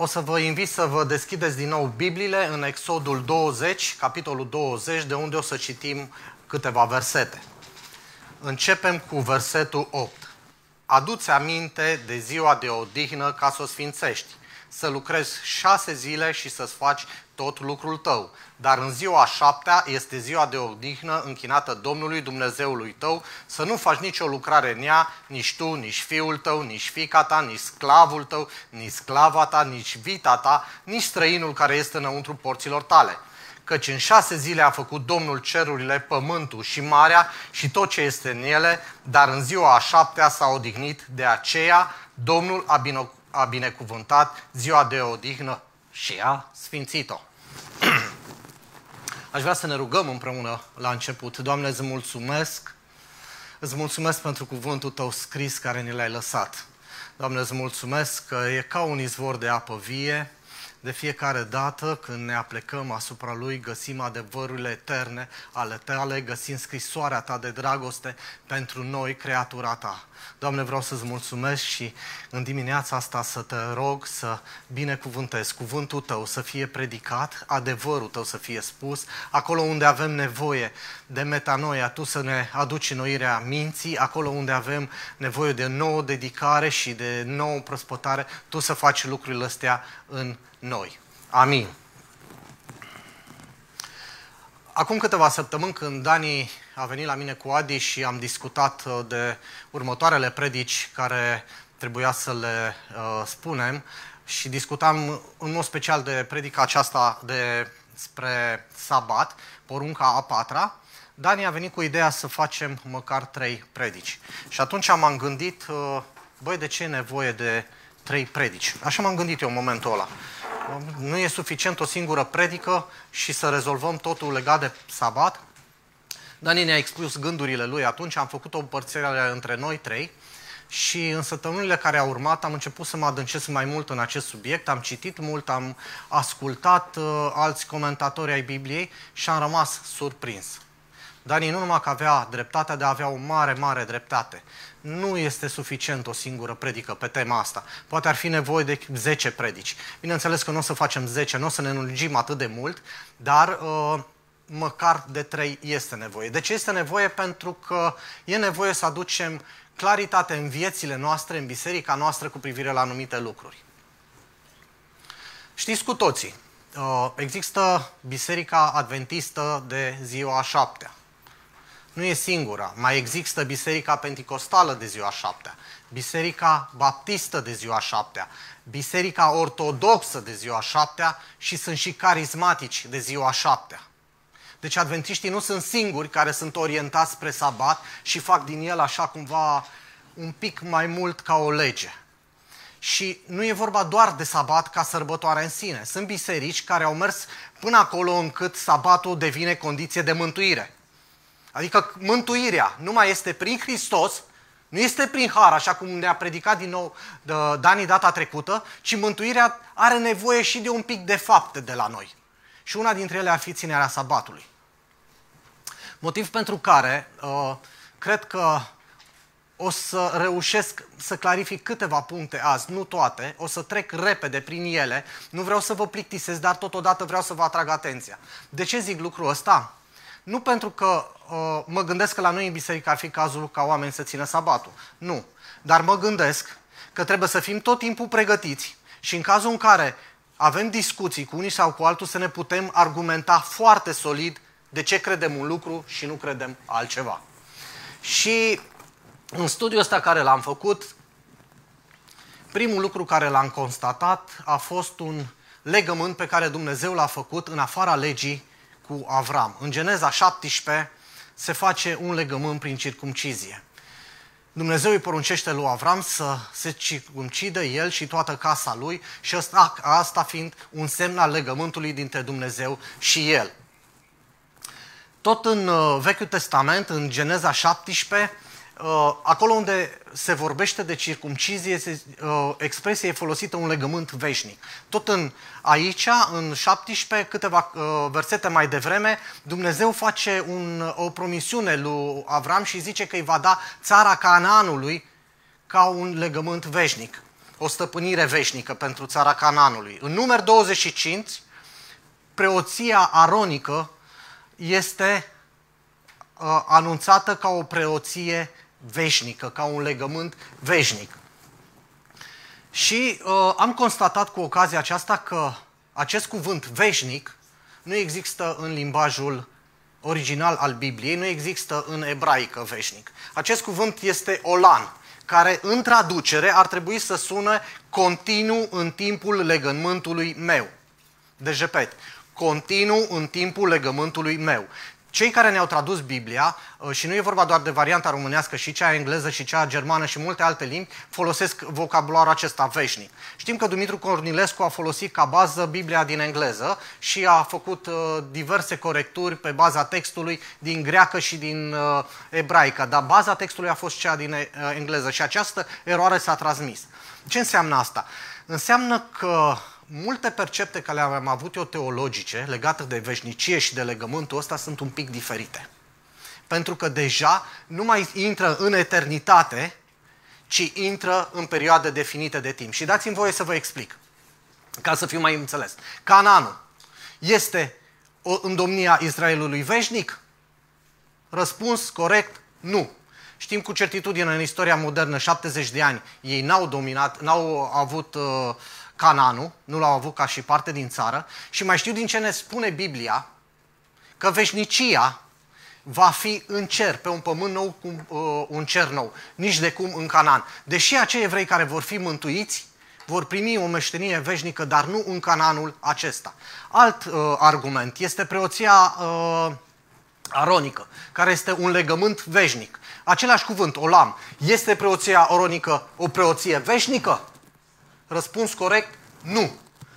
O să vă invit să vă deschideți din nou Bibliile în Exodul 20, capitolul 20, de unde o să citim câteva versete. Începem cu versetul 8. Aduți aminte de ziua de odihnă ca să o sfințești, să lucrezi șase zile și să-ți faci tot lucrul tău. Dar în ziua a șaptea este ziua de odihnă închinată Domnului Dumnezeului tău, să nu faci nicio lucrare în ea, nici tu, nici fiul tău, nici fica ta, nici sclavul tău, nici sclava ta, nici vita ta, nici străinul care este înăuntru porților tale. Căci în șase zile a făcut Domnul cerurile, pământul și marea și tot ce este în ele, dar în ziua a șaptea s-a odihnit, de aceea Domnul a, bine- a binecuvântat ziua de odihnă și a sfințit-o. Aș vrea să ne rugăm împreună la început. Doamne, îți mulțumesc. Îți mulțumesc pentru cuvântul Tău scris care ne l-ai lăsat. Doamne, îți mulțumesc că e ca un izvor de apă vie. De fiecare dată când ne aplecăm asupra Lui, găsim adevărurile eterne ale Tale, găsim scrisoarea Ta de dragoste pentru noi, creatura Ta. Doamne, vreau să-ți mulțumesc și în dimineața asta să te rog să binecuvântezi cuvântul Tău, să fie predicat, adevărul Tău să fie spus, acolo unde avem nevoie de metanoia, Tu să ne aduci noirea minții, acolo unde avem nevoie de nouă dedicare și de nouă prospătare, Tu să faci lucrurile astea în noi. Amin. Acum câteva săptămâni, când Dani a venit la mine cu Adi și am discutat uh, de următoarele predici care trebuia să le uh, spunem și discutam în mod special de predica aceasta de spre sabat, porunca a patra, Dani a venit cu ideea să facem măcar trei predici. Și atunci m-am gândit, uh, băi, de ce e nevoie de trei predici? Așa m-am gândit eu în momentul ăla. Nu e suficient o singură predică și să rezolvăm totul legat de sabat? Dani ne-a expus gândurile lui atunci, am făcut o împărțire între noi trei și în săptămânile care au urmat am început să mă adâncesc mai mult în acest subiect, am citit mult, am ascultat uh, alți comentatori ai Bibliei și am rămas surprins. Dani nu numai că avea dreptatea de a avea o mare, mare dreptate. Nu este suficient o singură predică pe tema asta. Poate ar fi nevoie de 10 predici. Bineînțeles că nu o să facem 10, nu o să ne lungim atât de mult, dar uh, măcar de 3 este nevoie. De ce este nevoie? Pentru că e nevoie să aducem claritate în viețile noastre, în biserica noastră cu privire la anumite lucruri. Știți cu toții, uh, există Biserica Adventistă de ziua a șaptea nu e singura. Mai există Biserica Pentecostală de ziua șaptea, Biserica Baptistă de ziua șaptea, Biserica Ortodoxă de ziua șaptea și sunt și carismatici de ziua șaptea. Deci adventiștii nu sunt singuri care sunt orientați spre sabat și fac din el așa cumva un pic mai mult ca o lege. Și nu e vorba doar de sabat ca sărbătoare în sine. Sunt biserici care au mers până acolo încât sabatul devine condiție de mântuire. Adică mântuirea nu mai este prin Hristos, nu este prin har, așa cum ne-a predicat din nou Dani data trecută, ci mântuirea are nevoie și de un pic de fapte de la noi. Și una dintre ele ar fi ținerea sabatului. Motiv pentru care uh, cred că o să reușesc să clarific câteva puncte azi, nu toate, o să trec repede prin ele, nu vreau să vă plictisesc, dar totodată vreau să vă atrag atenția. De ce zic lucrul ăsta? Nu pentru că uh, mă gândesc că la noi în biserică ar fi cazul ca oameni să țină sabatul. Nu. Dar mă gândesc că trebuie să fim tot timpul pregătiți și în cazul în care avem discuții cu unii sau cu altul să ne putem argumenta foarte solid de ce credem un lucru și nu credem altceva. Și în studiul ăsta care l-am făcut, primul lucru care l-am constatat a fost un legământ pe care Dumnezeu l-a făcut în afara legii cu Avram. În Geneza 17 se face un legământ prin circumcizie. Dumnezeu îi poruncește lui Avram să se circumcidă el și toată casa lui și asta, asta fiind un semn al legământului dintre Dumnezeu și el. Tot în uh, Vechiul Testament, în Geneza 17, Uh, acolo unde se vorbește de circumcizie, uh, expresia e folosită un legământ veșnic. Tot în aici, în 17, câteva uh, versete mai devreme, Dumnezeu face un, o promisiune lui Avram și zice că îi va da țara Canaanului ca un legământ veșnic. o stăpânire veșnică pentru țara Cananului. În număr 25, preoția aronică este uh, anunțată ca o preoție veșnică, ca un legământ veșnic. Și uh, am constatat cu ocazia aceasta că acest cuvânt veșnic nu există în limbajul original al Bibliei, nu există în ebraică veșnic. Acest cuvânt este olan, care în traducere ar trebui să sună continuu în timpul legământului meu. Deci, repet, continuu în timpul legământului meu cei care ne-au tradus Biblia, uh, și nu e vorba doar de varianta românească, și cea engleză, și cea germană, și multe alte limbi, folosesc vocabularul acesta veșnic. Știm că Dumitru Cornilescu a folosit ca bază Biblia din engleză și a făcut uh, diverse corecturi pe baza textului din greacă și din uh, ebraică, dar baza textului a fost cea din engleză și această eroare s-a transmis. Ce înseamnă asta? Înseamnă că multe percepte care le-am avut eu teologice legate de veșnicie și de legământul ăsta sunt un pic diferite. Pentru că deja nu mai intră în eternitate, ci intră în perioade definite de timp. Și dați-mi voie să vă explic, ca să fiu mai înțeles. Cananul este o, în domnia Israelului veșnic? Răspuns corect, nu. Știm cu certitudine în istoria modernă, 70 de ani, ei n-au dominat, n-au avut uh, Cananul, nu l-au avut ca și parte din țară și mai știu din ce ne spune Biblia că veșnicia va fi în cer, pe un pământ nou cu uh, un cer nou, nici de cum în Canaan. Deși acei evrei care vor fi mântuiți vor primi o meștenie veșnică, dar nu în Canaanul acesta. Alt uh, argument este preoția uh, aronică, care este un legământ veșnic. Același cuvânt, olam, este preoția aronică o preoție veșnică? Răspuns corect, nu.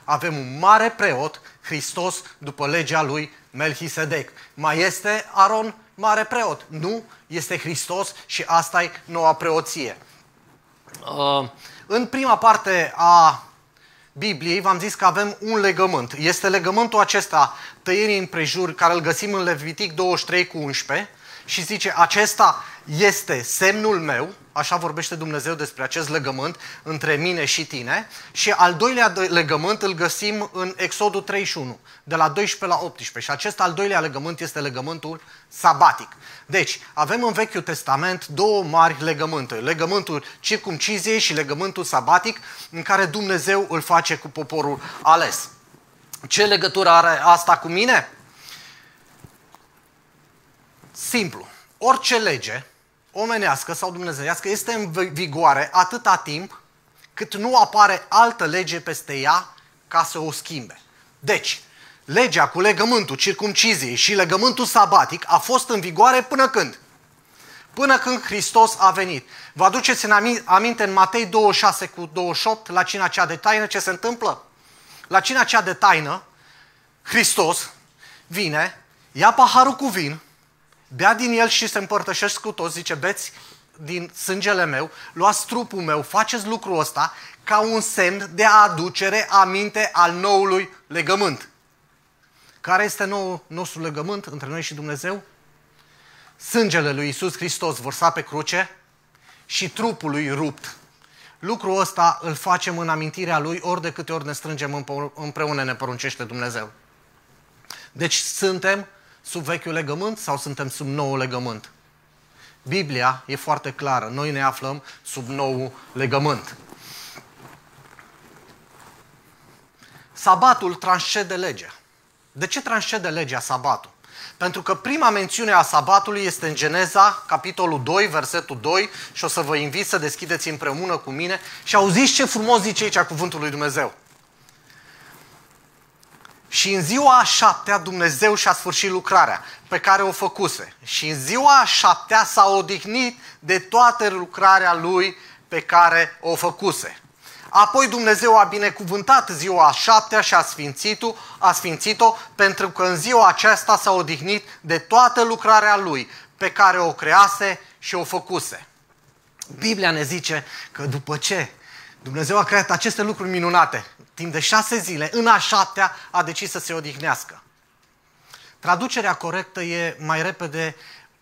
Avem un mare preot, Hristos, după legea lui Melchisedec. Mai este Aron mare preot? Nu, este Hristos și asta e noua preoție. Uh, în prima parte a Bibliei v-am zis că avem un legământ. Este legământul acesta, tăierii împrejur, care îl găsim în Levitic 23 cu 11 și zice, acesta este semnul meu, așa vorbește Dumnezeu despre acest legământ între mine și tine, și al doilea legământ îl găsim în Exodul 31, de la 12 la 18. Și acest al doilea legământ este legământul sabatic. Deci, avem în Vechiul Testament două mari legământe. Legământul circumciziei și legământul sabatic, în care Dumnezeu îl face cu poporul ales. Ce legătură are asta cu mine? Simplu. Orice lege omenească sau dumnezeiască este în vigoare atâta timp cât nu apare altă lege peste ea ca să o schimbe. Deci, legea cu legământul circumciziei și legământul sabatic a fost în vigoare până când? Până când Hristos a venit. Vă aduceți în aminte în Matei 26 cu 28 la cina cea de taină ce se întâmplă? La cina cea de taină, Hristos vine, ia paharul cu vin, bea din el și se împărtășesc cu toți, zice, beți din sângele meu, luați trupul meu, faceți lucrul ăsta ca un semn de aducere aminte al noului legământ. Care este nou nostru legământ între noi și Dumnezeu? Sângele lui Isus Hristos vărsat pe cruce și trupul lui rupt. Lucrul ăsta îl facem în amintirea lui ori de câte ori ne strângem împreună ne poruncește Dumnezeu. Deci suntem sub vechiul legământ sau suntem sub nou legământ? Biblia e foarte clară. Noi ne aflăm sub nou legământ. Sabatul transcede legea. De ce transcede legea sabatul? Pentru că prima mențiune a sabatului este în Geneza, capitolul 2, versetul 2 și o să vă invit să deschideți împreună cu mine și auziți ce frumos zice aici cuvântul lui Dumnezeu. Și în ziua a șaptea Dumnezeu și-a sfârșit lucrarea pe care o făcuse. Și în ziua a șaptea s-a odihnit de toată lucrarea lui pe care o făcuse. Apoi Dumnezeu a binecuvântat ziua a șaptea și a sfințit-o, a sfințit-o pentru că în ziua aceasta s-a odihnit de toată lucrarea lui pe care o crease și o făcuse. Biblia ne zice că după ce Dumnezeu a creat aceste lucruri minunate, timp de șase zile, în a șaptea, a decis să se odihnească. Traducerea corectă e mai repede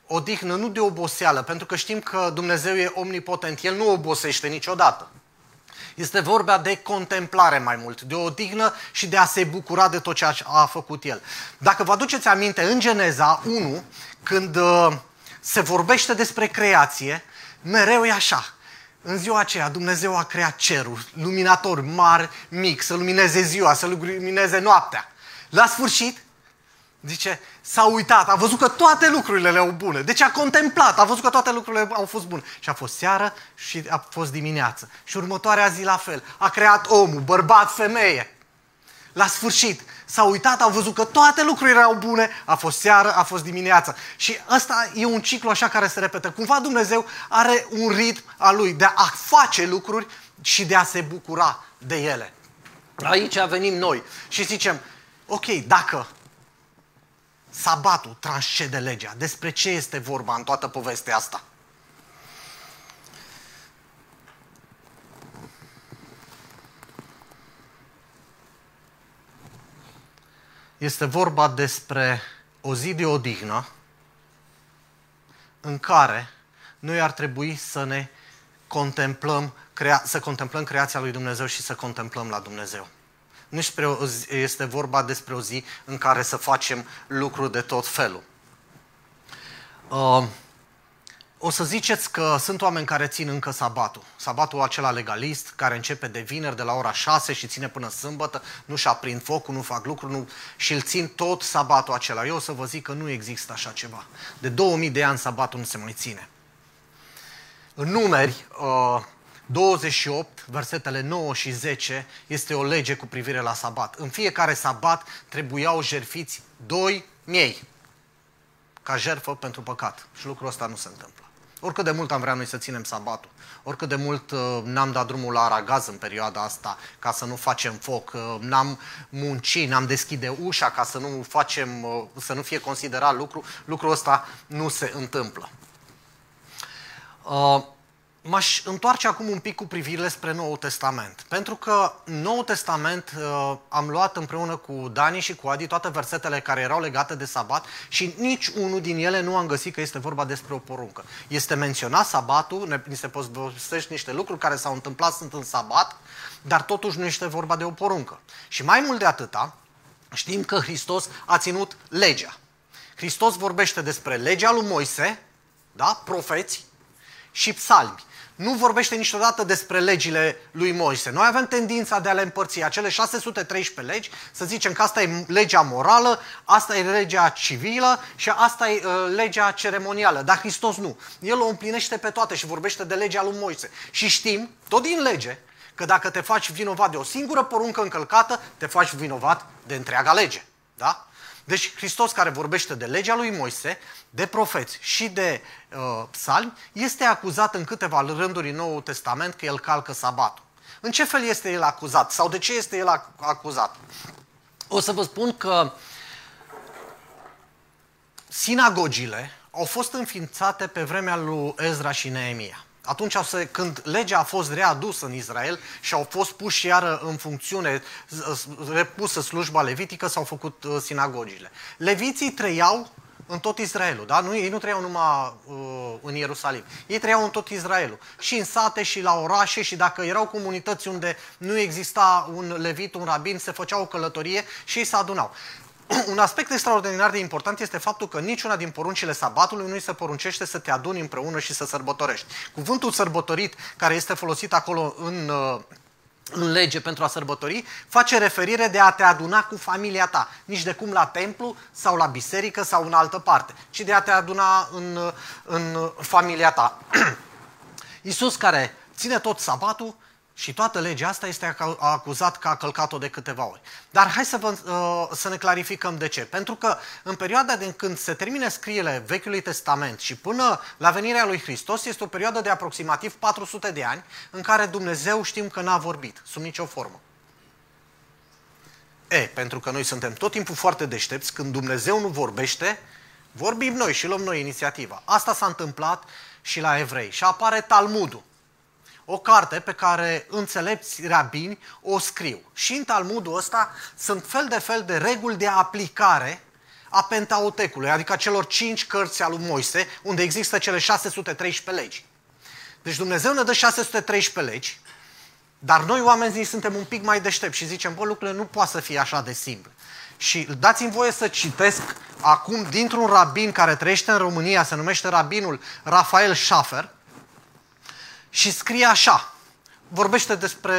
odihnă, nu de oboseală, pentru că știm că Dumnezeu e omnipotent, El nu obosește niciodată. Este vorba de contemplare mai mult, de o odihnă și de a se bucura de tot ce a făcut El. Dacă vă aduceți aminte, în Geneza 1, când uh, se vorbește despre creație, mereu e așa. În ziua aceea Dumnezeu a creat cerul, luminator mari, mic, să lumineze ziua, să lumineze noaptea. La sfârșit, zice, s-a uitat, a văzut că toate lucrurile le-au bune. Deci a contemplat, a văzut că toate lucrurile au fost bune. Și a fost seară și a fost dimineață. Și următoarea zi la fel. A creat omul, bărbat, femeie. La sfârșit, s-a uitat, a văzut că toate lucrurile erau bune, a fost seară, a fost dimineață. Și ăsta e un ciclu așa care se repetă. Cumva Dumnezeu are un ritm al lui de a face lucruri și de a se bucura de ele. Aici venim noi și zicem, ok, dacă sabatul transcede legea, despre ce este vorba în toată povestea asta? Este vorba despre o zi de odihnă în care noi ar trebui să ne contemplăm, crea, să contemplăm creația lui Dumnezeu și să contemplăm la Dumnezeu. Nu este vorba despre o zi în care să facem lucruri de tot felul. Uh, o să ziceți că sunt oameni care țin încă sabatul. Sabatul acela legalist, care începe de vineri, de la ora 6 și ține până sâmbătă, nu-și aprind focul, nu fac lucruri, nu... și îl țin tot sabatul acela. Eu o să vă zic că nu există așa ceva. De 2000 de ani sabatul nu se mai ține. În numeri, uh, 28, versetele 9 și 10, este o lege cu privire la sabat. În fiecare sabat trebuiau jerfiți doi miei ca jerfă pentru păcat. Și lucrul ăsta nu se întâmplă. Oricât de mult am vrea noi să ținem sabatul, oricât de mult uh, n-am dat drumul la aragaz în perioada asta ca să nu facem foc, uh, n-am muncit, n-am deschide ușa ca să nu facem, uh, să nu fie considerat lucru, lucrul ăsta nu se întâmplă. Uh, M-aș întoarce acum un pic cu privirile spre Noul Testament. Pentru că în Noul Testament uh, am luat împreună cu Dani și cu Adi toate versetele care erau legate de sabat și nici unul din ele nu am găsit că este vorba despre o poruncă. Este menționat sabatul, ne, ni se povestește niște lucruri care s-au întâmplat, sunt în sabat, dar totuși nu este vorba de o poruncă. Și mai mult de atâta, știm că Hristos a ținut legea. Hristos vorbește despre legea lui Moise, da? profeți și psalmi nu vorbește niciodată despre legile lui Moise. Noi avem tendința de a le împărți acele 613 legi, să zicem că asta e legea morală, asta e legea civilă și asta e uh, legea ceremonială. Dar Hristos nu. El o împlinește pe toate și vorbește de legea lui Moise. Și știm, tot din lege, că dacă te faci vinovat de o singură poruncă încălcată, te faci vinovat de întreaga lege. Da? Deci Hristos care vorbește de legea lui Moise, de profeți și de uh, psalmi, este acuzat în câteva rânduri în Noul Testament că el calcă sabatul. În ce fel este el acuzat? Sau de ce este el acuzat? O să vă spun că sinagogile au fost înființate pe vremea lui Ezra și Neemia atunci când legea a fost readusă în Israel și au fost puși iară în funcțiune, repusă slujba levitică, s-au făcut uh, sinagogile. Leviții trăiau în tot Israelul, da? Nu, ei nu trăiau numai uh, în Ierusalim. Ei trăiau în tot Israelul. Și în sate și la orașe și dacă erau comunități unde nu exista un levit, un rabin, se făcea o călătorie și ei se adunau. un aspect extraordinar de important este faptul că niciuna din poruncile sabatului nu se poruncește să te aduni împreună și să sărbătorești. Cuvântul sărbătorit, care este folosit acolo în, uh, în lege pentru a sărbători, face referire de a te aduna cu familia ta. Nici de cum la templu sau la biserică sau în altă parte, ci de a te aduna în, uh, în familia ta. Iisus care ține tot sabatul, și toată legea asta este acuzat că a călcat-o de câteva ori. Dar hai să, vă, uh, să ne clarificăm de ce. Pentru că în perioada din când se termine scriele Vechiului Testament și până la venirea lui Hristos este o perioadă de aproximativ 400 de ani în care Dumnezeu știm că n-a vorbit sub nicio formă. E, pentru că noi suntem tot timpul foarte deștepți, când Dumnezeu nu vorbește, vorbim noi și luăm noi inițiativa. Asta s-a întâmplat și la evrei. Și apare Talmudul o carte pe care înțelepți rabini o scriu. Și în Talmudul ăsta sunt fel de fel de reguli de aplicare a Pentautecului, adică celor cinci cărți al lui Moise, unde există cele 613 legi. Deci Dumnezeu ne dă 613 legi Dar noi oamenii suntem un pic mai deștepți și zicem, bă, lucrurile nu poate să fie așa de simple. Și dați-mi voie să citesc acum dintr-un rabin care trăiește în România, se numește rabinul Rafael Schaffer, și scrie așa, vorbește despre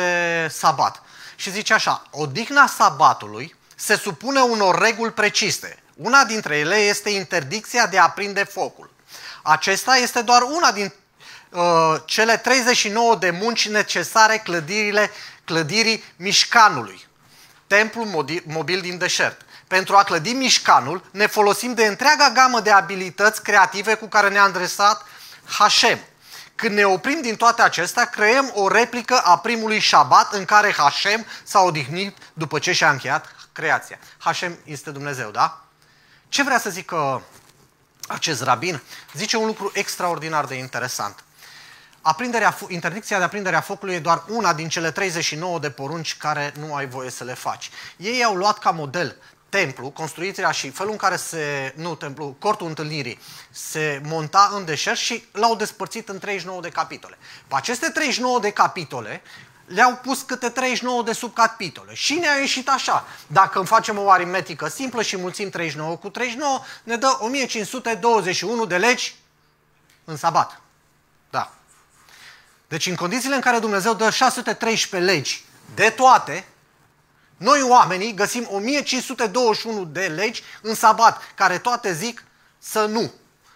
sabat. Și zice așa, odihna sabatului se supune unor reguli precise. Una dintre ele este interdicția de a aprinde focul. Acesta este doar una din uh, cele 39 de munci necesare clădirile, clădirii Mișcanului, templu mobil din deșert. Pentru a clădi Mișcanul, ne folosim de întreaga gamă de abilități creative cu care ne-a adresat Hashem. Când ne oprim din toate acestea, creăm o replică a primului șabat în care Hashem s-a odihnit după ce și-a încheiat creația. Hashem este Dumnezeu, da? Ce vrea să zică acest rabin? Zice un lucru extraordinar de interesant. Aprinderea, interdicția de aprindere a focului e doar una din cele 39 de porunci care nu ai voie să le faci. Ei au luat ca model templu, construirea și felul în care se, nu templu, cortul întâlnirii se monta în deșert și l-au despărțit în 39 de capitole. Pe aceste 39 de capitole le-au pus câte 39 de subcapitole. Și ne-a ieșit așa. Dacă îmi facem o aritmetică simplă și mulțim 39 cu 39, ne dă 1521 de legi în sabat. Da. Deci în condițiile în care Dumnezeu dă 613 legi de toate, noi oamenii găsim 1521 de legi în sabat, care toate zic să nu.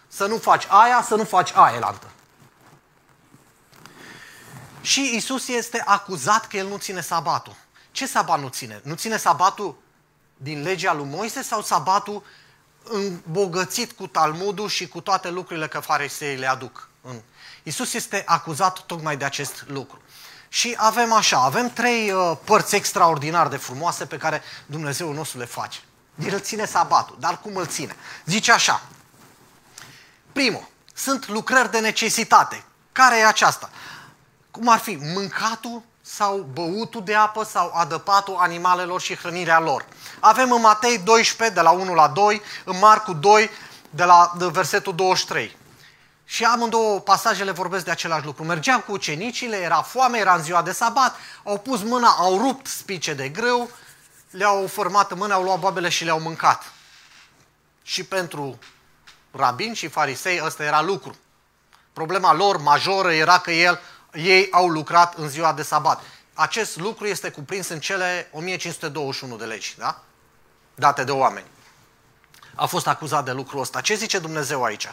Să nu faci aia, să nu faci aia lantă. Și Isus este acuzat că el nu ține sabatul. Ce sabat nu ține? Nu ține sabatul din legea lui Moise sau sabatul îmbogățit cu Talmudul și cu toate lucrurile că farisei le aduc? Isus este acuzat tocmai de acest lucru. Și avem așa, avem trei uh, părți extraordinar de frumoase pe care Dumnezeu nostru le face. El ține sabatul, dar cum îl ține? Zice așa, primul, sunt lucrări de necesitate. Care e aceasta? Cum ar fi mâncatul sau băutul de apă sau adăpatul animalelor și hrănirea lor. Avem în Matei 12, de la 1 la 2, în Marcu 2, de la de versetul 23. Și amândouă pasajele vorbesc de același lucru. Mergeam cu ucenicile, era foame, era în ziua de sabat, au pus mâna, au rupt spice de grâu, le-au format în mână, au luat boabele și le-au mâncat. Și pentru rabini și farisei ăsta era lucru. Problema lor majoră era că el, ei au lucrat în ziua de sabat. Acest lucru este cuprins în cele 1521 de legi, da? Date de oameni. A fost acuzat de lucrul ăsta. Ce zice Dumnezeu aici?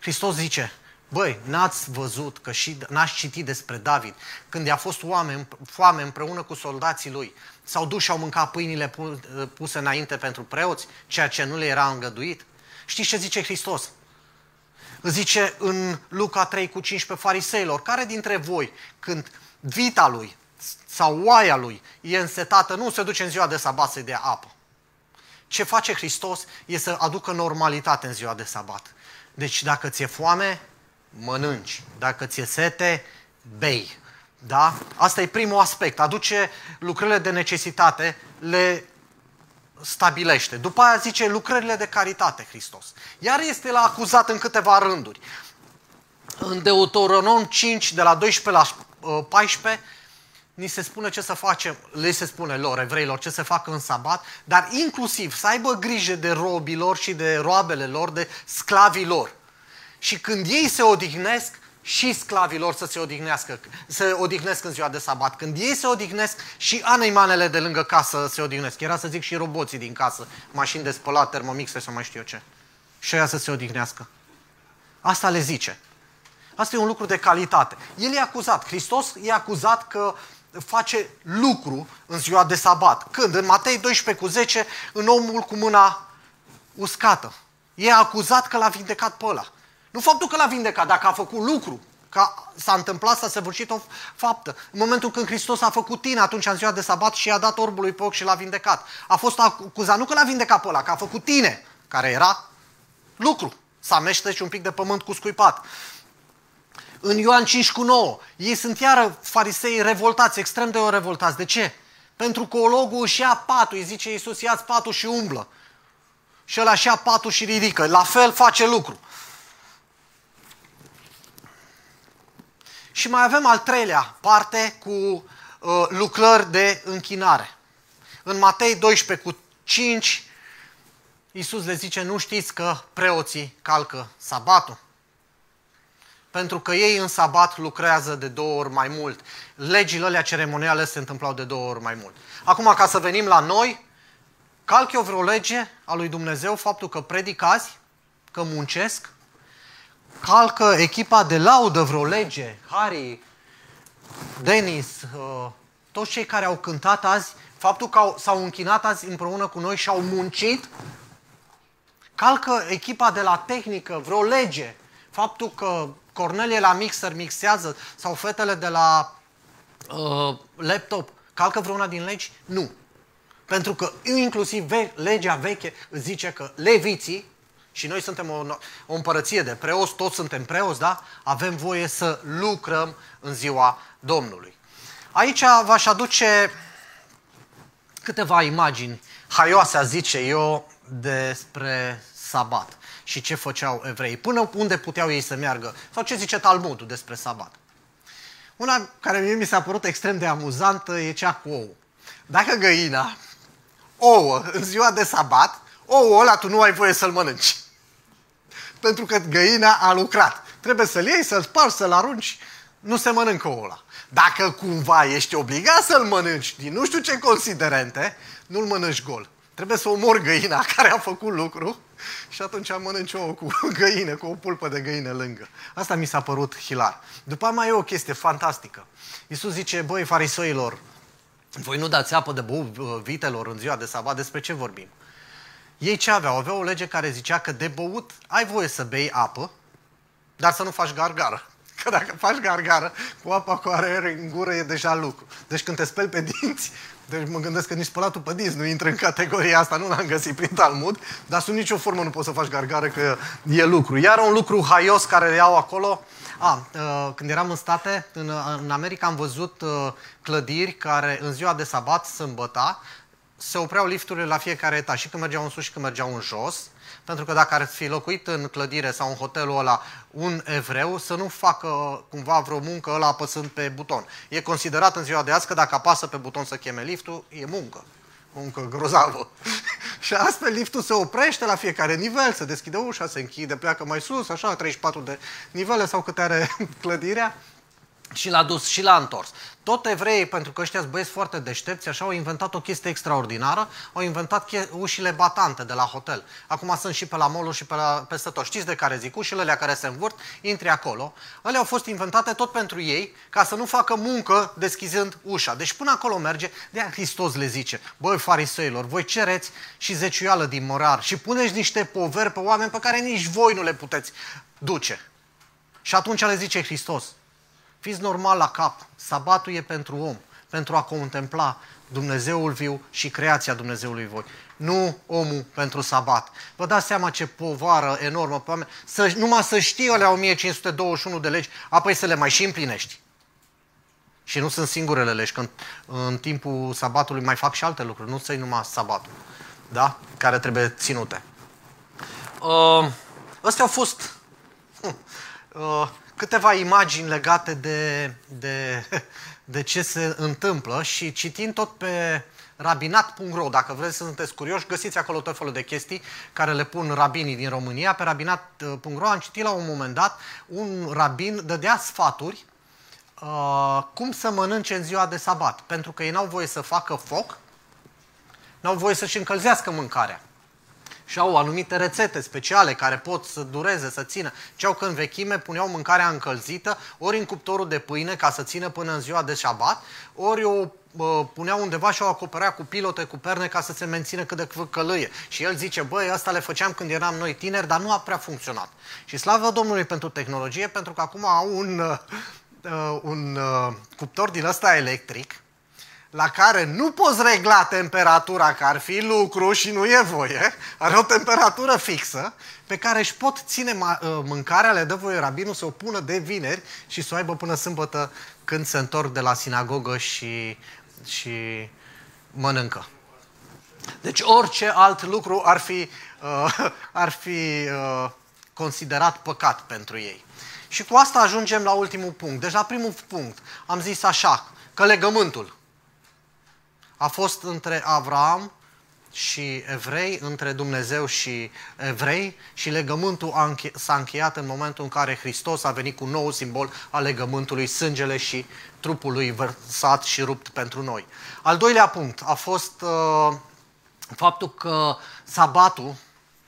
Hristos zice, băi, n-ați văzut că și n-ați citit despre David, când i-a fost oameni, foame împreună cu soldații lui, s-au dus și au mâncat pâinile puse înainte pentru preoți, ceea ce nu le era îngăduit? Știți ce zice Hristos? Zice în Luca 3 cu 15 fariseilor, care dintre voi, când vita lui sau oaia lui e însetată, nu se duce în ziua de sabat să dea apă. Ce face Hristos e să aducă normalitate în ziua de sabat. Deci dacă ți-e foame, mănânci. Dacă ți-e sete, bei. Da? Asta e primul aspect. Aduce lucrările de necesitate, le stabilește. După aia zice lucrările de caritate, Hristos. Iar este la acuzat în câteva rânduri. În Deuteronom 5, de la 12 la 14, uh, ni se spune ce să facem, le se spune lor, evreilor, ce să facă în sabat, dar inclusiv să aibă grijă de robilor și de roabele lor, de sclavii lor. Și când ei se odihnesc, și sclavilor să se odihnească, să odihnesc în ziua de sabat. Când ei se odihnesc, și animalele de lângă casă se odihnesc. Era să zic și roboții din casă, mașini de spălat, termomixte sau mai știu eu ce. Și aia să se odihnească. Asta le zice. Asta e un lucru de calitate. El e acuzat. Hristos e acuzat că face lucru în ziua de sabat. Când? În Matei 12 cu 10, în omul cu mâna uscată. E acuzat că l-a vindecat pe ăla. Nu faptul că l-a vindecat, dacă a făcut lucru, că s-a întâmplat, s-a săvârșit o faptă. În momentul când Hristos a făcut tine, atunci în ziua de sabat și i-a dat orbului pe ochi și l-a vindecat. A fost acuzat nu că l-a vindecat pe ăla, că a făcut tine, care era lucru. Să și un pic de pământ cu scuipat. În Ioan 5 cu 9, ei sunt iară farisei revoltați, extrem de revoltați. De ce? Pentru că ologul își ia patul, îi zice Iisus, ia patul și umblă. Și ăla își ia patul și ridică. La fel face lucru. Și mai avem al treilea parte cu uh, lucrări de închinare. În Matei 12 cu 5, Iisus le zice, nu știți că preoții calcă sabatul? Pentru că ei în sabat lucrează de două ori mai mult. Legile alea ceremoniale se întâmplau de două ori mai mult. Acum, ca să venim la noi, calc eu vreo lege a lui Dumnezeu faptul că predic azi, că muncesc? Calcă echipa de laudă vreo lege? Harry, Denis, uh, toți cei care au cântat azi, faptul că s-au închinat azi împreună cu noi și au muncit? Calcă echipa de la tehnică vreo lege? Faptul că Cornelie la mixer mixează sau fetele de la uh, laptop calcă vreuna din legi? Nu. Pentru că inclusiv ve- legea veche zice că leviții, și noi suntem o, o împărăție de preoți, toți suntem preoți, da? Avem voie să lucrăm în ziua Domnului. Aici v-aș aduce câteva imagini haioase, zice eu, despre sabat și ce făceau evrei, până unde puteau ei să meargă, sau ce zice Talmudul despre sabat. Una care mie mi s-a părut extrem de amuzantă e cea cu ou. Dacă găina, ouă, în ziua de sabat, ouă ăla tu nu ai voie să-l mănânci. Pentru că găina a lucrat. Trebuie să-l iei, să-l spargi, să-l arunci. Nu se mănâncă ouă ăla. Dacă cumva ești obligat să-l mănânci din nu știu ce considerente, nu-l mănânci gol. Trebuie să omori găina care a făcut lucru și atunci mănânci ouă cu găină, cu o pulpă de găină lângă. Asta mi s-a părut hilar. După mai e o chestie fantastică. Iisus zice, băi, farisoilor, voi nu dați apă de băut uh, vitelor în ziua de sabat, despre ce vorbim? Ei ce aveau? Aveau o lege care zicea că de băut ai voie să bei apă, dar să nu faci gargară. Că dacă faci gargară cu apa cu are în gură e deja lucru. Deci când te speli pe dinți, deci mă gândesc că nici spălatul pe dinți nu intră în categoria asta, nu l-am găsit prin Talmud, dar sub nicio formă nu poți să faci gargară că e lucru. Iar un lucru haios care le iau acolo, a, uh, când eram în state, în, în America am văzut uh, clădiri care în ziua de sabat, sâmbăta, se opreau lifturile la fiecare etaj, și când mergeau în sus și când mergeau în jos, pentru că dacă ar fi locuit în clădire sau în hotelul ăla un evreu, să nu facă cumva vreo muncă ăla apăsând pe buton. E considerat în ziua de azi că dacă apasă pe buton să cheme liftul, e muncă. Muncă grozavă. și astfel liftul se oprește la fiecare nivel, se deschide ușa, se închide, pleacă mai sus, așa, 34 de nivele sau câte are clădirea și l-a dus și l-a întors. Tot evreii, pentru că ăștia băieți foarte deștepți, așa au inventat o chestie extraordinară, au inventat ușile batante de la hotel. Acum sunt și pe la mall și pe la, peste tot. Știți de care zic? Ușile alea care se învârt, intri acolo. Ele au fost inventate tot pentru ei, ca să nu facă muncă deschizând ușa. Deci până acolo merge, de Hristos le zice, băi fariseilor, voi cereți și zeciuială din morar și puneți niște poveri pe oameni pe care nici voi nu le puteți duce. Și atunci le zice Hristos, Fiți normal la cap. Sabatul e pentru om, pentru a contempla Dumnezeul viu și creația Dumnezeului voi. Nu omul pentru sabat. Vă dați seama ce povară enormă pe oameni. Să, numai să știi alea 1521 de legi, apoi să le mai și împlinești. Și nu sunt singurele legi, că în, în timpul sabatului mai fac și alte lucruri, nu să numai sabatul, da? care trebuie ținute. Uh, astea au fost uh, câteva imagini legate de, de, de ce se întâmplă și citind tot pe rabinat.ro, dacă vreți să sunteți curioși, găsiți acolo tot felul de chestii care le pun rabinii din România. Pe rabinat.ro am citit la un moment dat, un rabin dădea sfaturi uh, cum să mănânce în ziua de sabat, pentru că ei n-au voie să facă foc, n-au voie să-și încălzească mâncarea și au anumite rețete speciale care pot să dureze, să țină. Ceau că în vechime puneau mâncarea încălzită, ori în cuptorul de pâine ca să țină până în ziua de șabat, ori o puneau undeva și o acoperea cu pilote, cu perne ca să se mențină cât de cât călâie. Și el zice, băi, asta le făceam când eram noi tineri, dar nu a prea funcționat. Și slavă Domnului pentru tehnologie, pentru că acum au un, uh, un uh, cuptor din ăsta electric, la care nu poți regla temperatura, că ar fi lucru și nu e voie, are o temperatură fixă, pe care își pot ține uh, mâncarea, le dă voie rabinul să o pună de vineri și să o aibă până sâmbătă când se întorc de la sinagogă și, și mănâncă. Deci orice alt lucru ar fi, uh, ar fi uh, considerat păcat pentru ei. Și cu asta ajungem la ultimul punct. Deci la primul punct am zis așa, că legământul a fost între Avram și evrei, între Dumnezeu și evrei și legământul s-a încheiat în momentul în care Hristos a venit cu un nou simbol al legământului, sângele și trupul lui vărsat și rupt pentru noi. Al doilea punct a fost uh, faptul că sabatul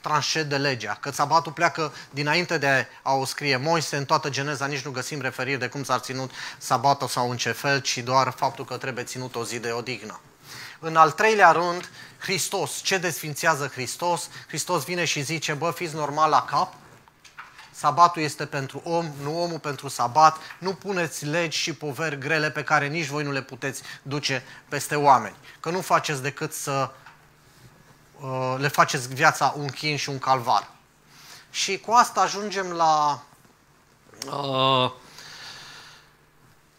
tranșede legea, că sabatul pleacă dinainte de a o scrie Moise, în toată geneza nici nu găsim referiri de cum s-ar ținut sabatul sau în ce fel, ci doar faptul că trebuie ținut o zi de odihnă. În al treilea rând, Hristos. Ce desfințează Hristos? Hristos vine și zice, bă, fiți normal la cap, sabatul este pentru om, nu omul pentru sabat, nu puneți legi și poveri grele pe care nici voi nu le puteți duce peste oameni. Că nu faceți decât să uh, le faceți viața un chin și un calvar. Și cu asta ajungem la, uh,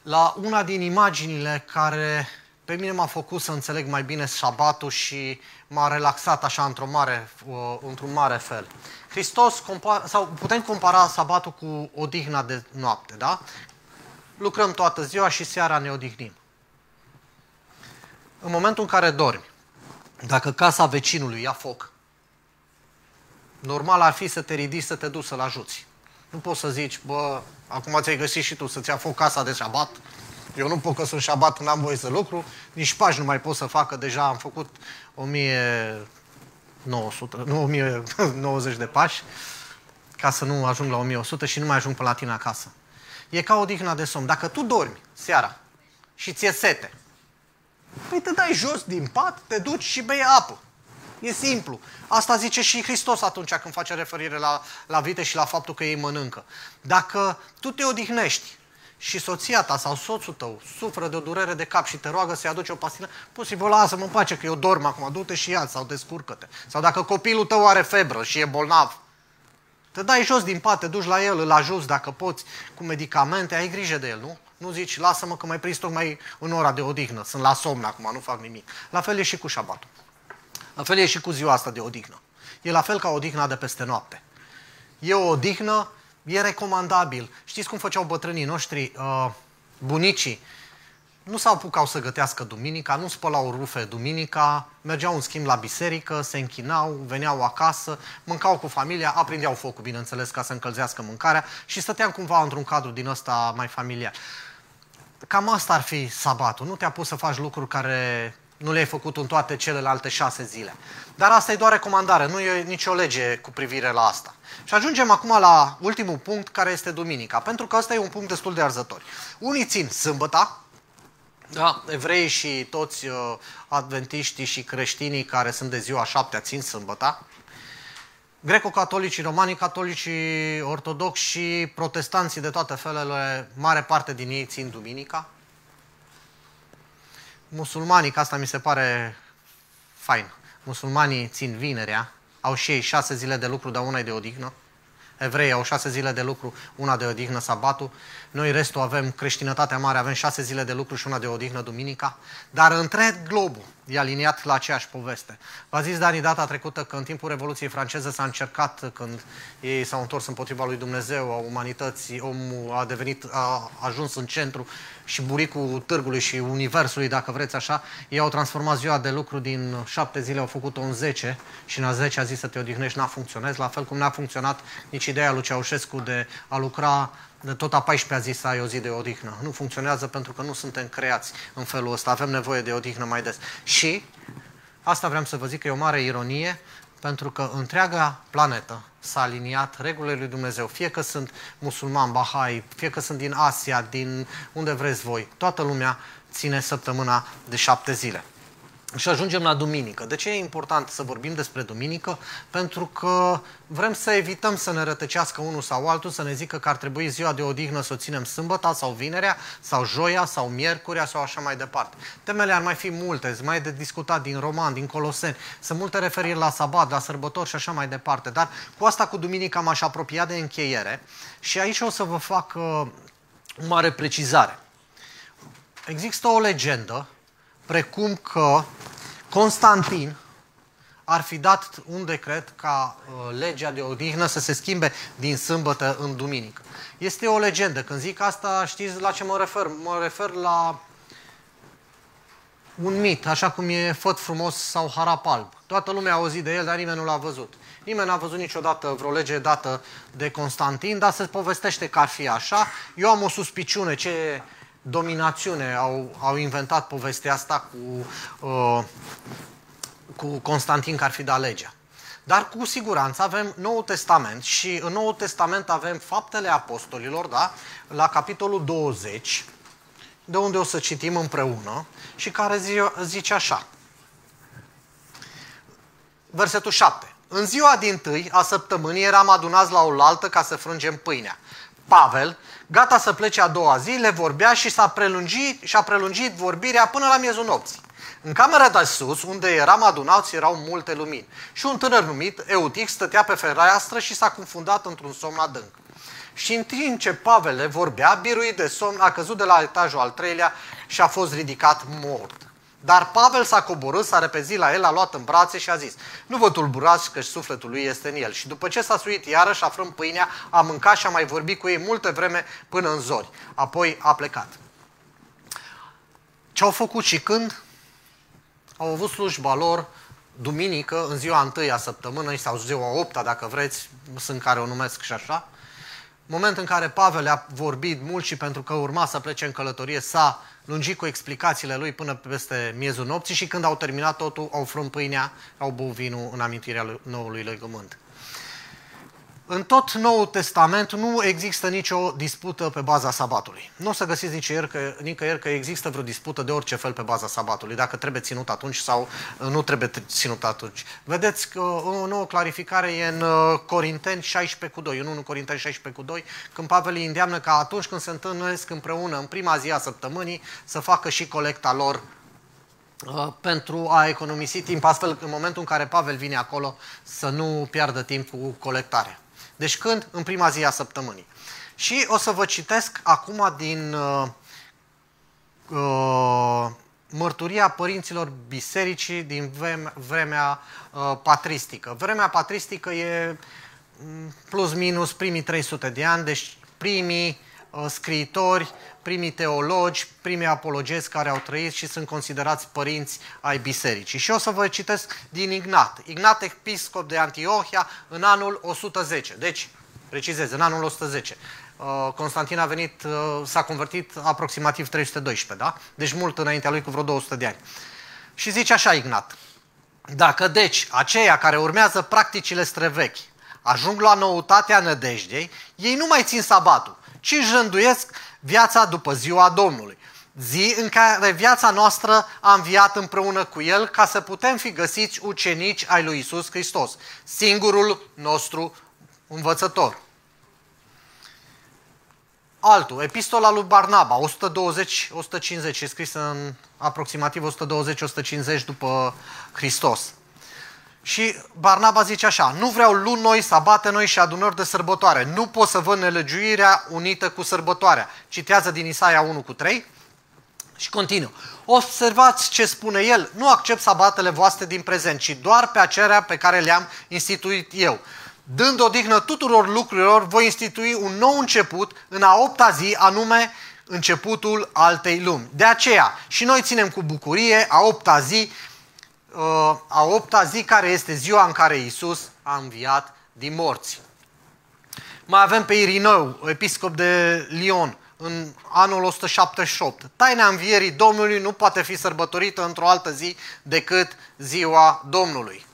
la una din imaginile care pe mine m-a făcut să înțeleg mai bine șabatul și m-a relaxat așa într-un mare, uh, într-un mare fel. Hristos, sau putem compara sabatul cu odihna de noapte, da? Lucrăm toată ziua și seara ne odihnim. În momentul în care dormi, dacă casa vecinului ia foc, normal ar fi să te ridici să te duci să-l ajuți. Nu poți să zici, bă, acum ți-ai găsit și tu să-ți ia foc casa de șabat, eu nu pot că sunt șabat, n-am voie să lucru, nici pași nu mai pot să facă, deja am făcut 1900, nu 1090 de pași, ca să nu ajung la 1100 și nu mai ajung până la tine acasă. E ca o dihna de somn. Dacă tu dormi seara și ți-e sete, păi te dai jos din pat, te duci și bei apă. E simplu. Asta zice și Hristos atunci când face referire la, la vite și la faptul că ei mănâncă. Dacă tu te odihnești și soția ta sau soțul tău suferă de o durere de cap și te roagă să-i aduci o pastilă, posibil lasă-mă în pace că eu dorm acum, du-te și ia sau descurcă-te. Sau dacă copilul tău are febră și e bolnav, te dai jos din pat, te duci la el, îl ajuți dacă poți cu medicamente, ai grijă de el, nu? Nu zici, lasă-mă că mai prins tocmai în ora de odihnă, sunt la somn acum, nu fac nimic. La fel e și cu șabatul. La fel e și cu ziua asta de odihnă. E la fel ca odihna de peste noapte. E o odihnă E recomandabil. Știți cum făceau bătrânii noștri, uh, bunicii? Nu s-au apucau să gătească duminica, nu spălau rufe duminica, mergeau în schimb la biserică, se închinau, veneau acasă, mâncau cu familia, aprindeau focul, bineînțeles, ca să încălzească mâncarea și stăteam cumva într-un cadru din ăsta mai familiar. Cam asta ar fi sabatul. Nu te-a pus să faci lucruri care nu le-ai făcut în toate celelalte șase zile. Dar asta e doar recomandare, nu e nicio lege cu privire la asta. Și ajungem acum la ultimul punct, care este duminica, pentru că ăsta e un punct destul de arzător. Unii țin sâmbăta, da, evrei și toți uh, adventiștii și creștinii care sunt de ziua șaptea țin sâmbăta, greco-catolicii, romanii catolici, ortodoxi și protestanții de toate felele, mare parte din ei țin duminica. Musulmanii, că asta mi se pare fain, musulmanii țin vinerea, au și ei șase zile de lucru, dar una e de odihnă. Evrei au șase zile de lucru, una de odihnă, sabatul. Noi restul avem creștinătatea mare, avem șase zile de lucru și una de odihnă, duminica. Dar întreg globul e aliniat la aceeași poveste. V-a zis Dani data trecută că în timpul Revoluției franceze s-a încercat, când ei s-au întors împotriva lui Dumnezeu, a umanității, omul a devenit, a ajuns în centru și buricul târgului și universului, dacă vreți așa, ei au transformat ziua de lucru din șapte zile, au făcut-o în zece și în a zece a zis să te odihnești, n-a funcționat, la fel cum n-a funcționat nici ideea lui Ceaușescu de a lucra de tot a 14-a zi să ai o zi de odihnă. Nu funcționează pentru că nu suntem creați în felul ăsta. Avem nevoie de odihnă mai des. Și asta vreau să vă zic că e o mare ironie, pentru că întreaga planetă s-a aliniat regulile lui Dumnezeu. Fie că sunt musulmani, bahai, fie că sunt din Asia, din unde vreți voi. Toată lumea ține săptămâna de șapte zile. Și ajungem la duminică. De ce e important să vorbim despre duminică? Pentru că vrem să evităm să ne rătăcească unul sau altul, să ne zică că ar trebui ziua de odihnă să o ținem sâmbăta sau vinerea, sau joia, sau miercurea, sau așa mai departe. Temele ar mai fi multe, mai e de discutat din Roman, din Coloseni. Sunt multe referiri la sabat, la sărbători și așa mai departe. Dar cu asta cu duminica m-aș apropia de încheiere și aici o să vă fac uh, o mare precizare. Există o legendă precum că Constantin ar fi dat un decret ca uh, legea de odihnă să se schimbe din sâmbătă în duminică. Este o legendă. Când zic asta, știți la ce mă refer? Mă refer la un mit, așa cum e Făt frumos sau Harap alb. Toată lumea a auzit de el, dar nimeni nu l-a văzut. Nimeni n-a văzut niciodată vreo lege dată de Constantin, dar se povestește că ar fi așa. Eu am o suspiciune ce dominațiune au, au inventat povestea asta cu, uh, cu Constantin că ar fi dat legea. Dar cu siguranță avem Noul Testament și în Noul Testament avem faptele apostolilor, da? la capitolul 20, de unde o să citim împreună și care zice așa. Versetul 7. În ziua din tâi a săptămânii eram adunați la oaltă ca să frângem pâinea. Pavel, gata să plece a doua zi, le vorbea și s-a prelungit, și-a prelungit vorbirea până la miezul nopții. În camera de sus, unde eram adunați, erau multe lumini. Și un tânăr numit Eutic stătea pe fereastră și s-a confundat într-un somn adânc. Și în timp ce Pavel le vorbea, biruit de somn, a căzut de la etajul al treilea și a fost ridicat mort. Dar Pavel s-a coborât, s-a repezit la el, a luat în brațe și a zis, nu vă tulburați că sufletul lui este în el. Și după ce s-a suit iarăși, afrând pâinea, a mâncat și a mai vorbit cu ei multe vreme până în zori. Apoi a plecat. Ce au făcut și când? Au avut slujba lor duminică, în ziua întâia săptămână sau ziua opta, dacă vreți, sunt care o numesc și așa. Moment în care Pavel a vorbit mult și pentru că urma să plece în călătorie, s-a lungit cu explicațiile lui până peste miezul nopții și când au terminat totul, au frânt pâinea, au băut vinul în amintirea noului legământ. În tot Noul Testament nu există nicio dispută pe baza sabatului. Nu o să găsiți nicăieri că, nicăieri că există vreo dispută de orice fel pe baza sabatului, dacă trebuie ținut atunci sau uh, nu trebuie ținut atunci. Vedeți că o nouă clarificare e în uh, Corinteni 16 cu 2, în 1 Corinteni 16 cu 2, când Pavel îi îndeamnă că atunci când se întâlnesc împreună în prima zi a săptămânii să facă și colecta lor uh, pentru a economisi timp, astfel în momentul în care Pavel vine acolo să nu piardă timp cu colectarea. Deci când? În prima zi a săptămânii. Și o să vă citesc acum din uh, uh, mărturia părinților bisericii din vremea uh, patristică. Vremea patristică e mm, plus minus primii 300 de ani, deci primii uh, scriitori, primii teologi, primii apologezi care au trăit și sunt considerați părinți ai bisericii. Și o să vă citesc din Ignat. Ignat, episcop de Antiohia, în anul 110. Deci, precizez, în anul 110. Uh, Constantin a venit, uh, s-a convertit aproximativ 312, da? Deci mult înaintea lui cu vreo 200 de ani. Și zice așa Ignat. Dacă deci aceia care urmează practicile străvechi ajung la noutatea nădejdei, ei nu mai țin sabatul, ci își rânduiesc viața după ziua Domnului. Zi în care viața noastră a înviat împreună cu El ca să putem fi găsiți ucenici ai lui Isus Hristos, singurul nostru învățător. Altul, epistola lui Barnaba, 120-150, e scrisă în aproximativ 120-150 după Hristos. Și Barnaba zice așa, nu vreau luni noi, sabate noi și adunări de sărbătoare. Nu pot să văd nelegiuirea unită cu sărbătoarea. Citează din Isaia 1 cu 3 și continuă. Observați ce spune el, nu accept sabatele voastre din prezent, ci doar pe acerea pe care le-am instituit eu. Dând odihnă tuturor lucrurilor, voi institui un nou început în a opta zi, anume începutul altei lumi. De aceea, și noi ținem cu bucurie a opta zi Uh, a opta zi, care este ziua în care Isus a înviat din morți. Mai avem pe Irineu, episcop de Lyon, în anul 178. Taina învierii Domnului nu poate fi sărbătorită într-o altă zi decât ziua Domnului.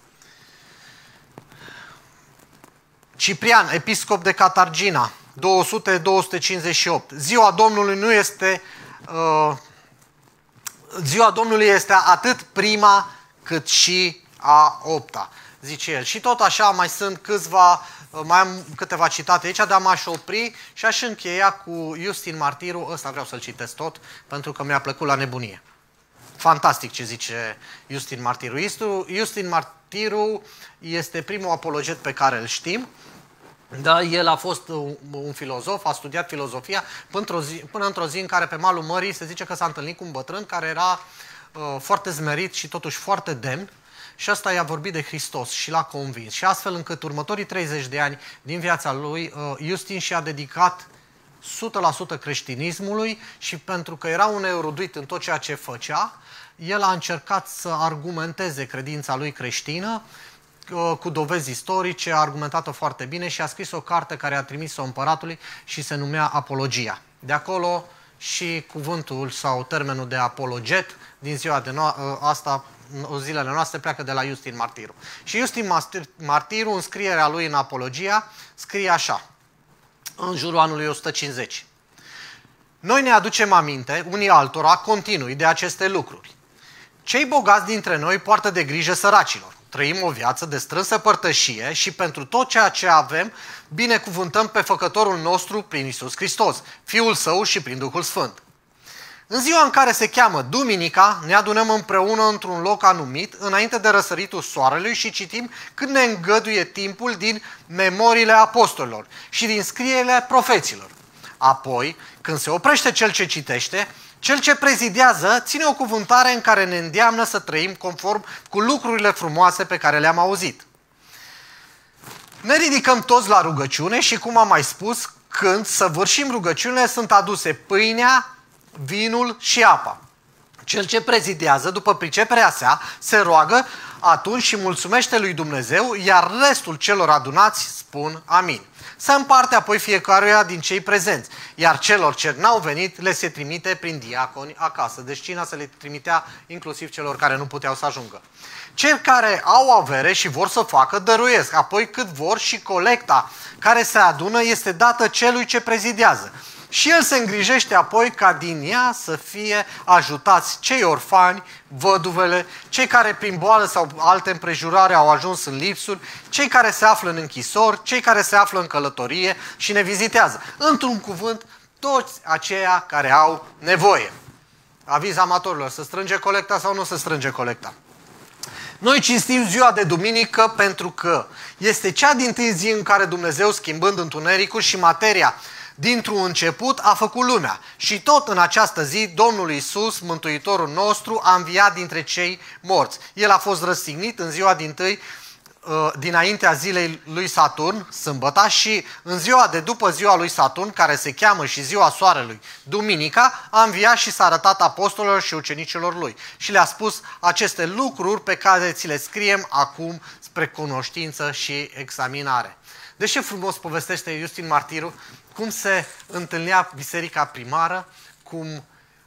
Ciprian, episcop de Catargina, 200-258. Ziua Domnului nu este uh, ziua Domnului este atât prima cât și a opta, zice el. Și tot așa mai sunt câțiva, mai am câteva citate aici, dar m-aș opri și aș încheia cu Justin Martiru, ăsta vreau să-l citesc tot, pentru că mi-a plăcut la nebunie. Fantastic ce zice Justin Martiru. Justin Martiru este primul apologet pe care îl știm, da, el a fost un, un filozof, a studiat filozofia până într-o zi, până într-o zi în care pe malul mării se zice că s-a întâlnit cu un bătrân care era uh, Uh, foarte zmerit și totuși foarte demn și ăsta i-a vorbit de Hristos și l-a convins. Și astfel încât următorii 30 de ani din viața lui, Justin și-a dedicat 100% creștinismului și pentru că era un erudit în tot ceea ce făcea, el a încercat să argumenteze credința lui creștină uh, cu dovezi istorice, a argumentat-o foarte bine și a scris o carte care a trimis-o împăratului și se numea Apologia. De acolo și cuvântul sau termenul de apologet din ziua de no- uh, asta, zilele noastre, pleacă de la Justin Martiru. Și Justin Martiru, în scrierea lui în Apologia, scrie așa, în jurul anului 150. Noi ne aducem aminte, unii altora, continui de aceste lucruri. Cei bogați dintre noi poartă de grijă săracilor. Trăim o viață de strânsă părtășie și pentru tot ceea ce avem, binecuvântăm pe Făcătorul nostru prin Isus Hristos, Fiul Său și prin Duhul Sfânt. În ziua în care se cheamă Duminica, ne adunăm împreună într-un loc anumit, înainte de răsăritul soarelui și citim cât ne îngăduie timpul din memoriile apostolilor și din scrierile profeților. Apoi, când se oprește cel ce citește, cel ce prezidează ține o cuvântare în care ne îndeamnă să trăim conform cu lucrurile frumoase pe care le-am auzit. Ne ridicăm toți la rugăciune și, cum am mai spus, când săvârșim rugăciunile, sunt aduse pâinea, vinul și apa. Cel ce prezidează, după priceperea sa, se roagă atunci și mulțumește lui Dumnezeu, iar restul celor adunați spun amin. Se împarte apoi fiecăruia din cei prezenți, iar celor ce n-au venit le se trimite prin diaconi acasă. Deci cina se le trimitea inclusiv celor care nu puteau să ajungă. Cei care au avere și vor să facă, dăruiesc. Apoi cât vor și colecta care se adună este dată celui ce prezidează. Și el se îngrijește apoi ca din ea să fie ajutați cei orfani, văduvele, cei care prin boală sau alte împrejurare au ajuns în lipsuri, cei care se află în închisori, cei care se află în călătorie și ne vizitează. Într-un cuvânt, toți aceia care au nevoie. Aviz amatorilor, să strânge colecta sau nu să strânge colecta? Noi cinstim ziua de duminică pentru că este cea din tâi zi în care Dumnezeu, schimbând întunericul și materia, dintr-un început a făcut lumea. Și tot în această zi, Domnul Isus, Mântuitorul nostru, a înviat dintre cei morți. El a fost răstignit în ziua din tâi, uh, dinaintea zilei lui Saturn, sâmbăta, și în ziua de după ziua lui Saturn, care se cheamă și ziua soarelui, duminica, a înviat și s-a arătat apostolilor și ucenicilor lui. Și le-a spus aceste lucruri pe care ți le scriem acum spre cunoștință și examinare. De ce frumos povestește Justin Martiru cum se întâlnea biserica primară, cum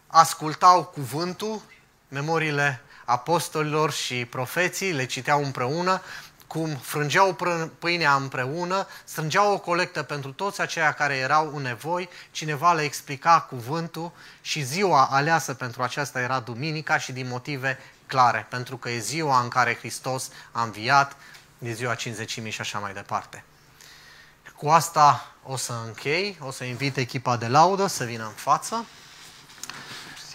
ascultau cuvântul, memoriile apostolilor și profeții, le citeau împreună, cum frângeau pâinea împreună, strângeau o colectă pentru toți aceia care erau în nevoi, cineva le explica cuvântul și ziua aleasă pentru aceasta era duminica și din motive clare, pentru că e ziua în care Hristos a înviat, e ziua cinzecimii și așa mai departe. Cu asta o să închei, o să invit echipa de laudă să vină în față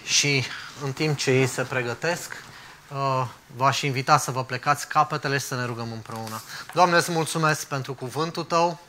și în timp ce ei se pregătesc, uh, v-aș invita să vă plecați capetele și să ne rugăm împreună. Doamne, îți mulțumesc pentru cuvântul Tău,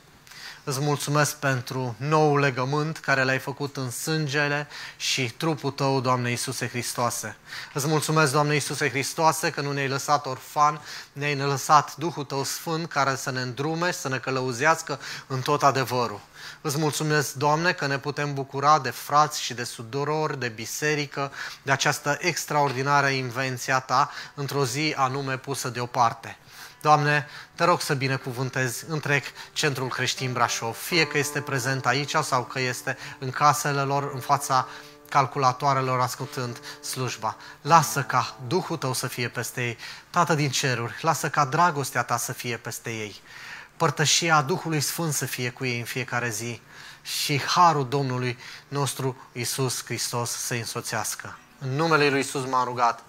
Îți mulțumesc pentru nou legământ care l-ai făcut în sângele și trupul Tău, Doamne Iisuse Hristoase. Îți mulțumesc, Doamne Iisuse Hristoase, că nu ne-ai lăsat orfan, ne-ai lăsat Duhul Tău Sfânt care să ne îndrume, să ne călăuzească în tot adevărul. Îți mulțumesc, Doamne, că ne putem bucura de frați și de sudorori, de biserică, de această extraordinară invenție a Ta într-o zi anume pusă deoparte. Doamne, te rog să binecuvântezi întreg Centrul Creștin Brașov, fie că este prezent aici sau că este în casele lor, în fața calculatoarelor ascultând slujba. Lasă ca Duhul Tău să fie peste ei, Tată din ceruri, lasă ca dragostea Ta să fie peste ei, părtășia Duhului Sfânt să fie cu ei în fiecare zi și harul Domnului nostru Isus Hristos să-i însoțească. În numele Lui Isus m-am rugat.